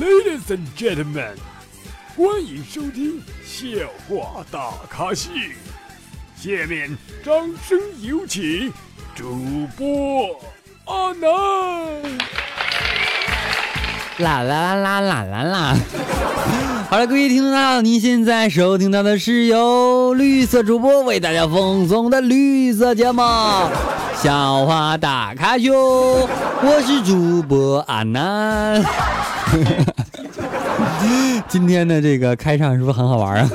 Ladies and gentlemen，欢迎收听笑话大咖秀。下面掌声有请主播阿南。啦啦啦啦啦啦啦！好了，各位听众大家好，您现在收听到的是由绿色主播为大家奉送的绿色节目《笑话大咖秀》，我是主播阿南。今天的这个开场是不是很好玩啊？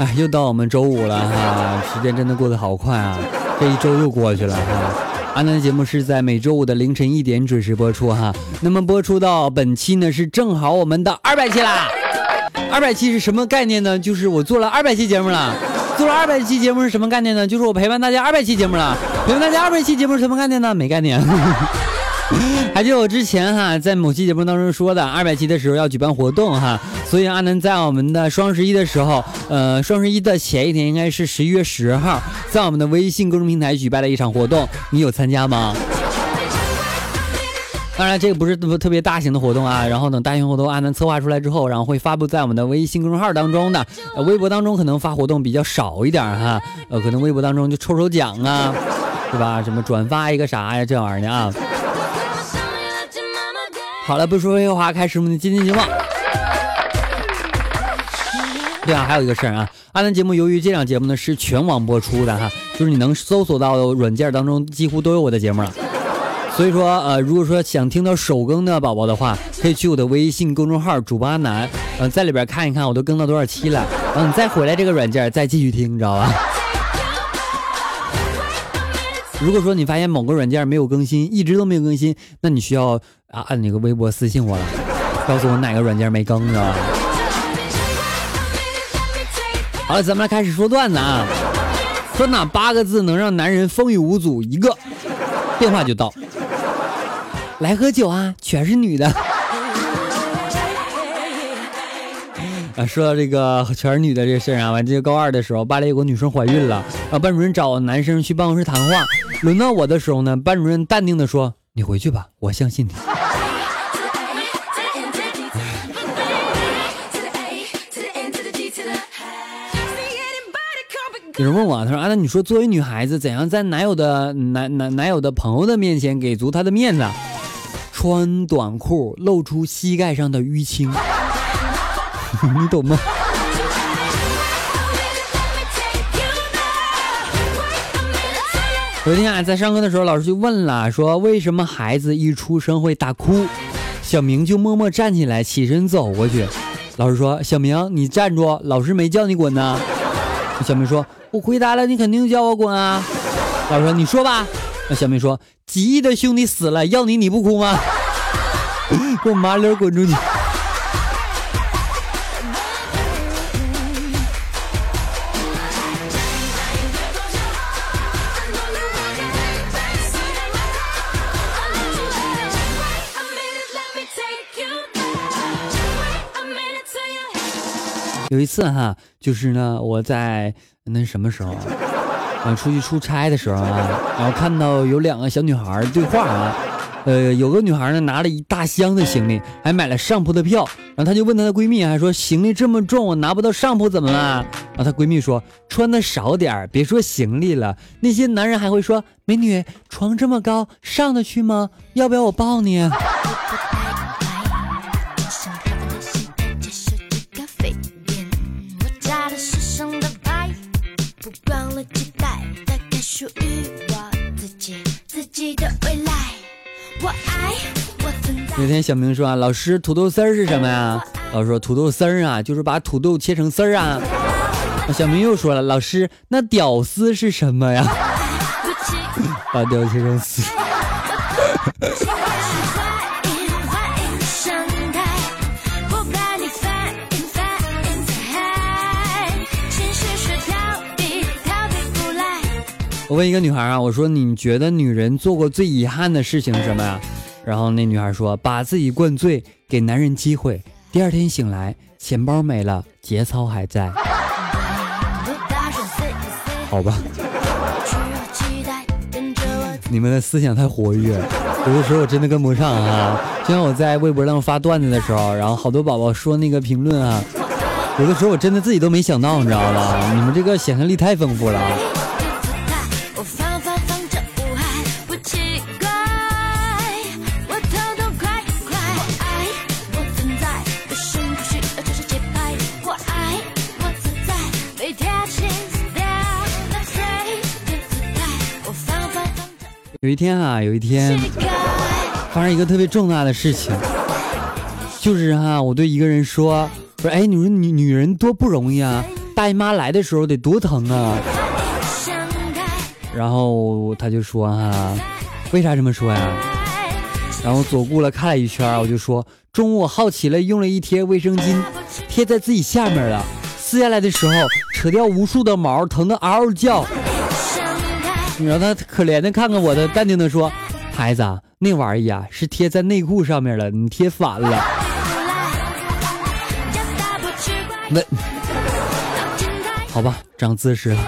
哎，又到我们周五了哈，时间真的过得好快啊！这一周又过去了哈。阿南的节目是在每周五的凌晨一点准时播出哈。那么播出到本期呢，是正好我们的二百期啦。二百期是什么概念呢？就是我做了二百期节目了。做了二百期节目是什么概念呢？就是我陪伴大家二百期节目了。陪伴大家二百期节目是什么概念呢？没概念。还记得我之前哈，在某期节目当中说的，二百期的时候要举办活动哈，所以阿南在我们的双十一的时候，呃，双十一的前一天应该是十一月十号，在我们的微信公众平台举办了一场活动，你有参加吗？当然，这个不是特特别大型的活动啊，然后等大型活动阿南策划出来之后，然后会发布在我们的微信公众号当中的，呃，微博当中可能发活动比较少一点哈，呃，可能微博当中就抽抽奖啊，对吧？什么转发一个啥呀，这玩意儿的啊。好了，不说废话，开始我们的今天节目。对啊，还有一个事儿啊，阿南节目由于这档节目呢是全网播出的哈，就是你能搜索到的软件当中几乎都有我的节目了。所以说，呃，如果说想听到首更的宝宝的话，可以去我的微信公众号主播阿南，嗯，在里边看一看我都更到多少期了，然后你再回来这个软件再继续听，你知道吧？如果说你发现某个软件没有更新，一直都没有更新，那你需要啊按那个微博私信我了，告诉我哪个软件没更，知道吧？好了，咱们来开始说段子啊。说哪八个字能让男人风雨无阻？一个电话就到。来喝酒啊，全是女的。啊，说到这个全是女的这事儿啊，我记得高二的时候，班里有个女生怀孕了，啊，班主任找男生去办公室谈话。轮到我的时候呢，班主任淡定的说：“你回去吧，我相信你。”有人问我，他说：“啊，那你说作为女孩子，怎样在男友的男男男友的朋友的面前给足他的面子？穿短裤露出膝盖上的淤青，你懂吗？”昨天啊，在上课的时候，老师就问了，说为什么孩子一出生会大哭？小明就默默站起来，起身走过去。老师说：“小明，你站住，老师没叫你滚呢。”小明说：“我回答了，你肯定叫我滚啊。”老师说：“你说吧。”那小明说：“几亿的兄弟死了，要你你不哭吗？” 给我麻溜滚出去！有一次哈，就是呢，我在那什么时候啊，出去出差的时候啊，然后看到有两个小女孩对话啊，呃，有个女孩呢拿了一大箱的行李，还买了上铺的票，然后她就问她的闺蜜，还说行李这么重，我拿不到上铺怎么了？然后她闺蜜说穿的少点别说行李了，那些男人还会说美女床这么高，上得去吗？要不要我抱你？有天小明说啊，老师土豆丝儿是什么呀？老师说土豆丝儿啊，就是把土豆切成丝儿啊。小明又说了，老师那屌丝是什么呀？把屌切成丝。我问一个女孩啊，我说你觉得女人做过最遗憾的事情是什么呀？然后那女孩说，把自己灌醉，给男人机会，第二天醒来，钱包没了，节操还在。好吧。你们的思想太活跃，有的时候我真的跟不上啊。就像我在微博上发段子的时候，然后好多宝宝说那个评论啊，有的时候我真的自己都没想到，你知道吧？你们这个想象力太丰富了。有一天啊，有一天发生一个特别重大的事情，就是哈，我对一个人说，说，哎，你说女女人多不容易啊，大姨妈来的时候得多疼啊。然后他就说哈，为啥这么说呀？然后左顾了看了一圈，我就说，中午我好奇了，用了一贴卫生巾贴在自己下面了，撕下来的时候扯掉无数的毛，疼得嗷嗷叫。你让他可怜的看看我，的淡定的说：“孩子，那玩意儿呀是贴在内裤上面了，你贴反了。”那好吧，长姿势了。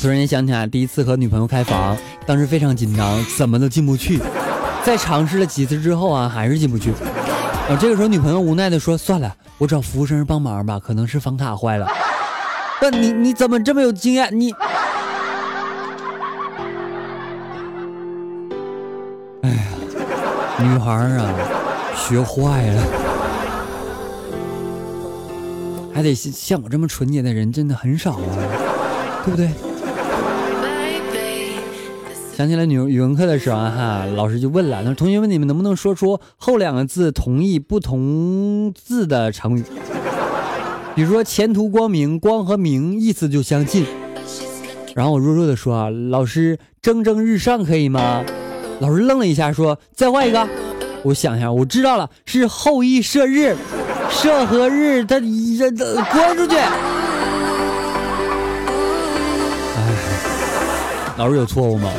突然间想起来，第一次和女朋友开房，当时非常紧张，怎么都进不去。在尝试了几次之后啊，还是进不去。啊，这个时候女朋友无奈的说：“算了，我找服务生帮忙吧，可能是房卡坏了。”那你你怎么这么有经验？你，哎呀，女孩啊，学坏了，还得像我这么纯洁的人真的很少啊，对不对？想起来语文语文课的时候哈，老师就问了，那同学们你们能不能说出后两个字同义不同字的成语？比如说前途光明，光和明意思就相近。然后我弱弱的说啊，老师蒸蒸日上可以吗？老师愣了一下说，再换一个。我想一下，我知道了，是后羿射日，射和日他这这关出去。哎，老师有错误吗？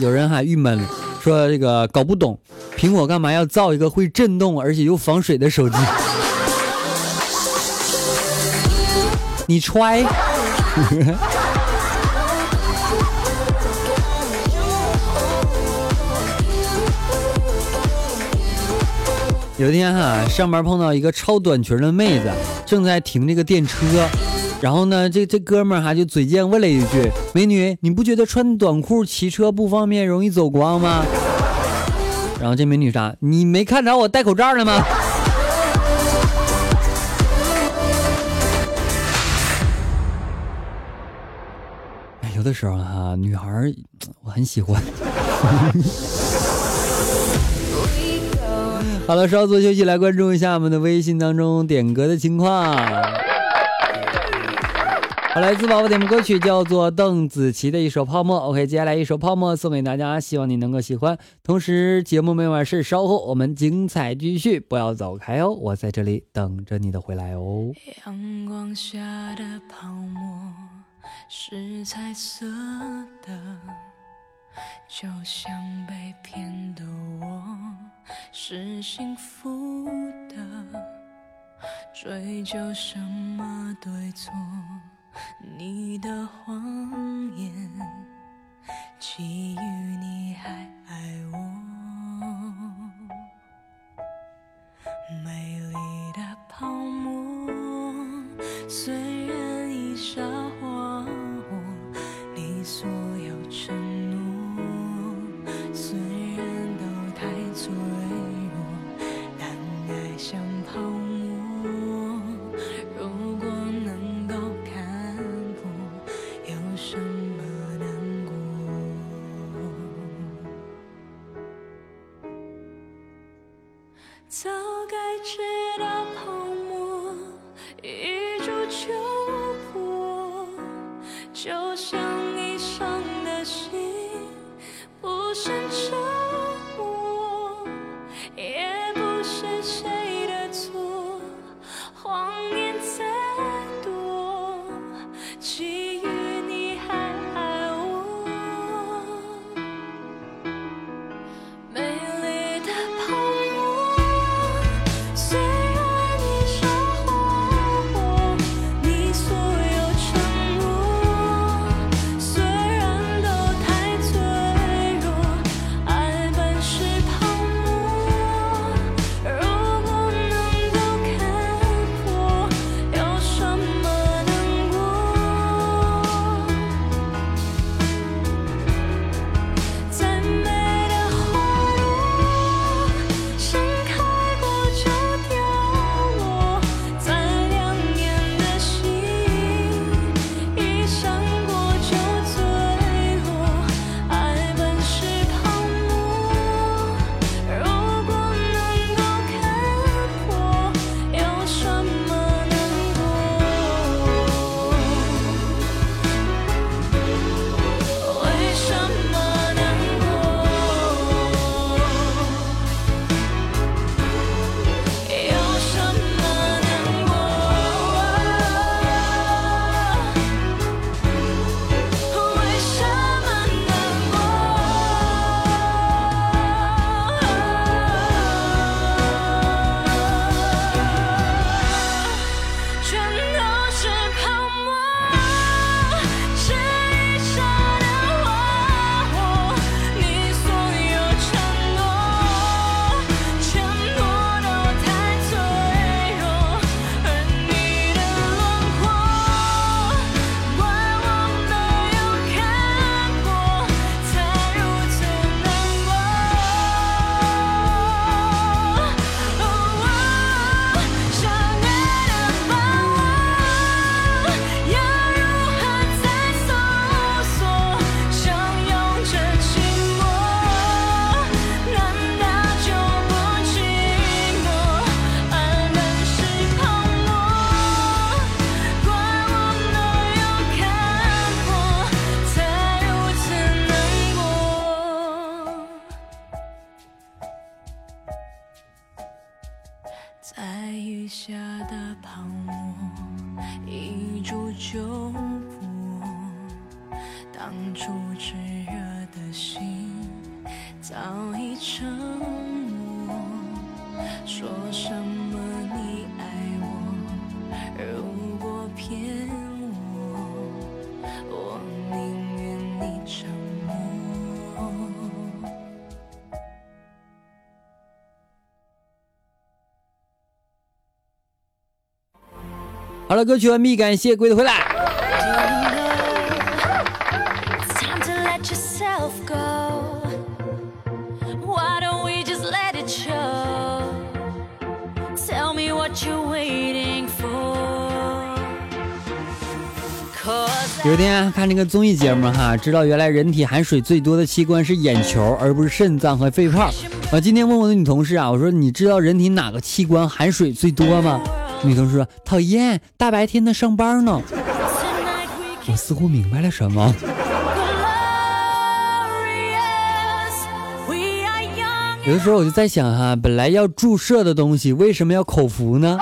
有人还郁闷说这个搞不懂。苹果干嘛要造一个会震动而且又防水的手机？你揣。有一天哈，上班碰到一个超短裙的妹子，正在停这个电车，然后呢，这这哥们儿哈就嘴贱问了一句：“美女，你不觉得穿短裤骑车不方便，容易走光吗？”然后这美女啥？你没看着我戴口罩呢吗？哎，有的时候哈，女孩我很喜欢。好了，稍作休息，来关注一下我们的微信当中点歌的情况。好，来自宝宝点播歌曲叫做邓紫棋的一首《泡沫》。OK，接下来一首《泡沫》送给大家，希望你能够喜欢。同时，节目没完事，稍后我们精彩继续，不要走开哦，我在这里等着你的回来哦。阳光下的泡沫是彩色的，就像被骗的我是幸福的，追究什么对错？你的谎言，基于你还爱我，美丽像一伤的心，早已沉默。说什么你爱我，如果骗我，我宁愿你沉默。好了，歌曲完毕，感谢各位的回来。有一天看这个综艺节目哈，知道原来人体含水最多的器官是眼球，而不是肾脏和肺泡。啊，今天问我的女同事啊，我说你知道人体哪个器官含水最多吗？女同事说讨厌，大白天的上班呢。我似乎明白了什么。有的时候我就在想哈，本来要注射的东西，为什么要口服呢？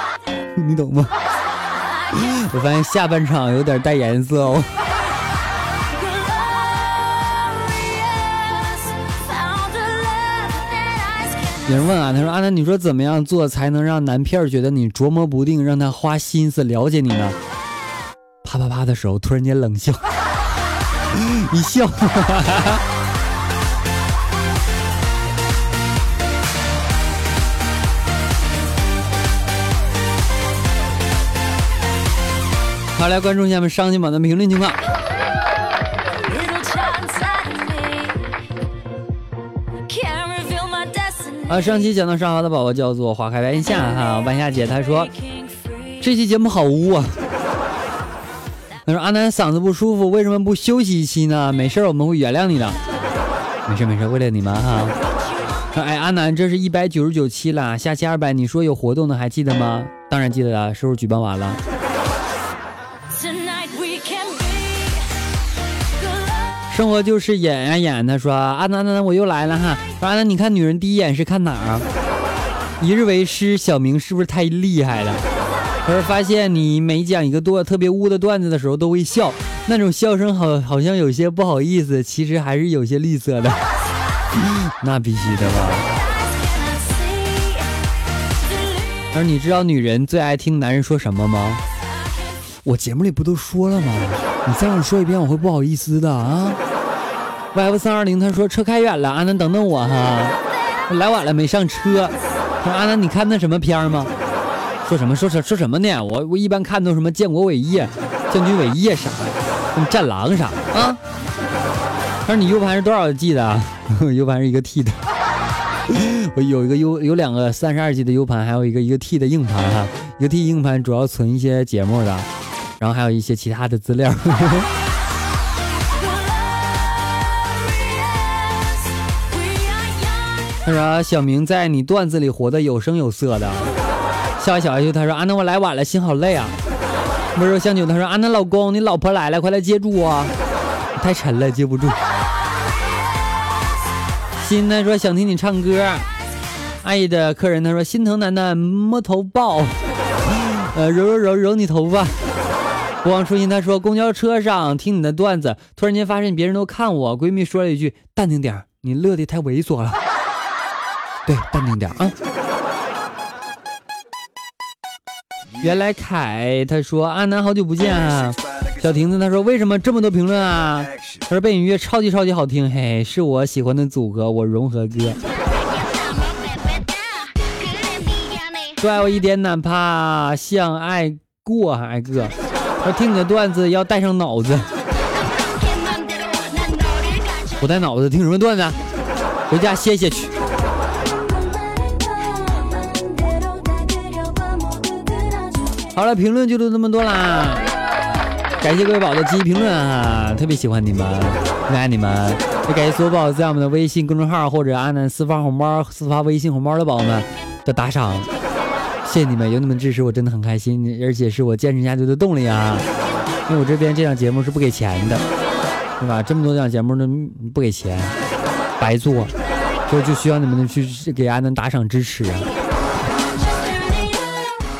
你懂吗？我发现下半场有点带颜色哦。有人问啊，他说阿南，你说怎么样做才能让男片觉得你琢磨不定，让他花心思了解你呢？啪啪啪的时候，突然间冷笑，一笑。好，来关注一下我们伤心榜的评论情况。啊，上期讲到上好的宝宝叫做花开晚夏哈，晚夏姐她说这期节目好污啊。她说阿南嗓子不舒服，为什么不休息一期呢？没事，我们会原谅你的。没事没事，为了你们哈。说 哎，阿南，这是一百九十九期了，下期二百，你说有活动的还记得吗？当然记得了，是不是举办完了？生活就是演呀演。他说阿南阿南，我又来了哈。说阿南，你看女人第一眼是看哪儿啊？一日为师，小明是不是太厉害了？他说发现你每讲一个段特别污的段子的时候都会笑，那种笑声好好像有些不好意思，其实还是有些吝啬的。那必须的吧？而你知道女人最爱听男人说什么吗？我节目里不都说了吗？你再让我说一遍，我会不好意思的啊。YF 三二零他说车开远了，阿南等等我哈，来晚了没上车。他说阿南你看那什么片吗？说什么说什说什么呢？我我一般看都什么建国伟业、建军伟业啥，什么战狼啥啊。他说你 U 盘是多少 G 的？U 盘是一个 T 的。我有一个 U 有两个三十二 G 的 U 盘，还有一个一个 T 的硬盘哈。一个 T 硬盘主要存一些节目的，然后还有一些其他的资料。他说小明在你段子里活得有声有色的。笑笑小爱秀他说啊，那我来晚了，心好累啊。温柔香酒他说啊，那老公你老婆来了，快来接住我，太沉了接不住。心呢说想听你唱歌。爱的客人他说心疼楠楠摸头抱，呃揉揉揉揉你头发。不忘初心他说公交车上听你的段子，突然间发现别人都看我，闺蜜说了一句淡定点，你乐得太猥琐了。对，淡定点儿啊。原来凯他说阿南好久不见啊。小婷子他说为什么这么多评论啊？他说背景音乐超级超级好听，嘿嘿，是我喜欢的组合，我融合哥。拽我一点，哪怕像爱过爱个。我听你的段子要带上脑子，不带脑子听什么段子？回家歇歇去。好了，评论就都这么多啦，感谢各位宝的积极评论啊，特别喜欢你们，爱你们。也感谢所有宝在我们的微信公众号或者阿南私发红包、私发微信红包的宝宝们的打赏，谢谢你们，有你们支持我真的很开心，而且是我坚持下去的动力啊。因为我这边这档节目是不给钱的，对吧？这么多档节目呢不给钱，白做，所以就需要你们去给阿南打赏支持啊。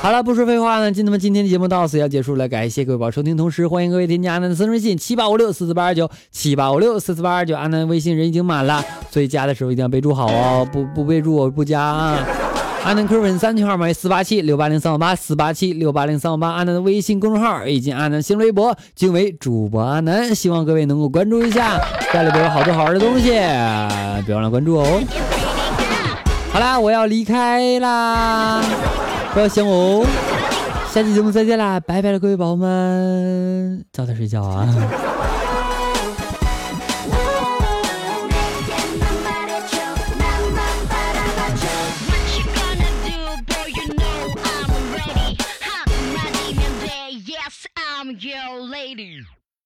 好了，不说废话呢，那么今天的节目到此要结束了，感谢各位宝收听，同时欢迎各位添加阿南的私人微信七八五六四四八二九七八五六四四八二九，阿南微信人已经满了，所以加的时候一定要备注好哦，不不备注我不加啊。阿南 Q 粉三群号码四八七六八零三五八四八七六八零三五八，阿南的微信公众号以及阿南新浪微博均为主播阿南，希望各位能够关注一下，家里边有好多好玩的东西，别忘了关注哦。好啦，我要离开啦，不要想我哦。下期节目再见啦，拜拜了，各位宝宝们，早点睡觉啊。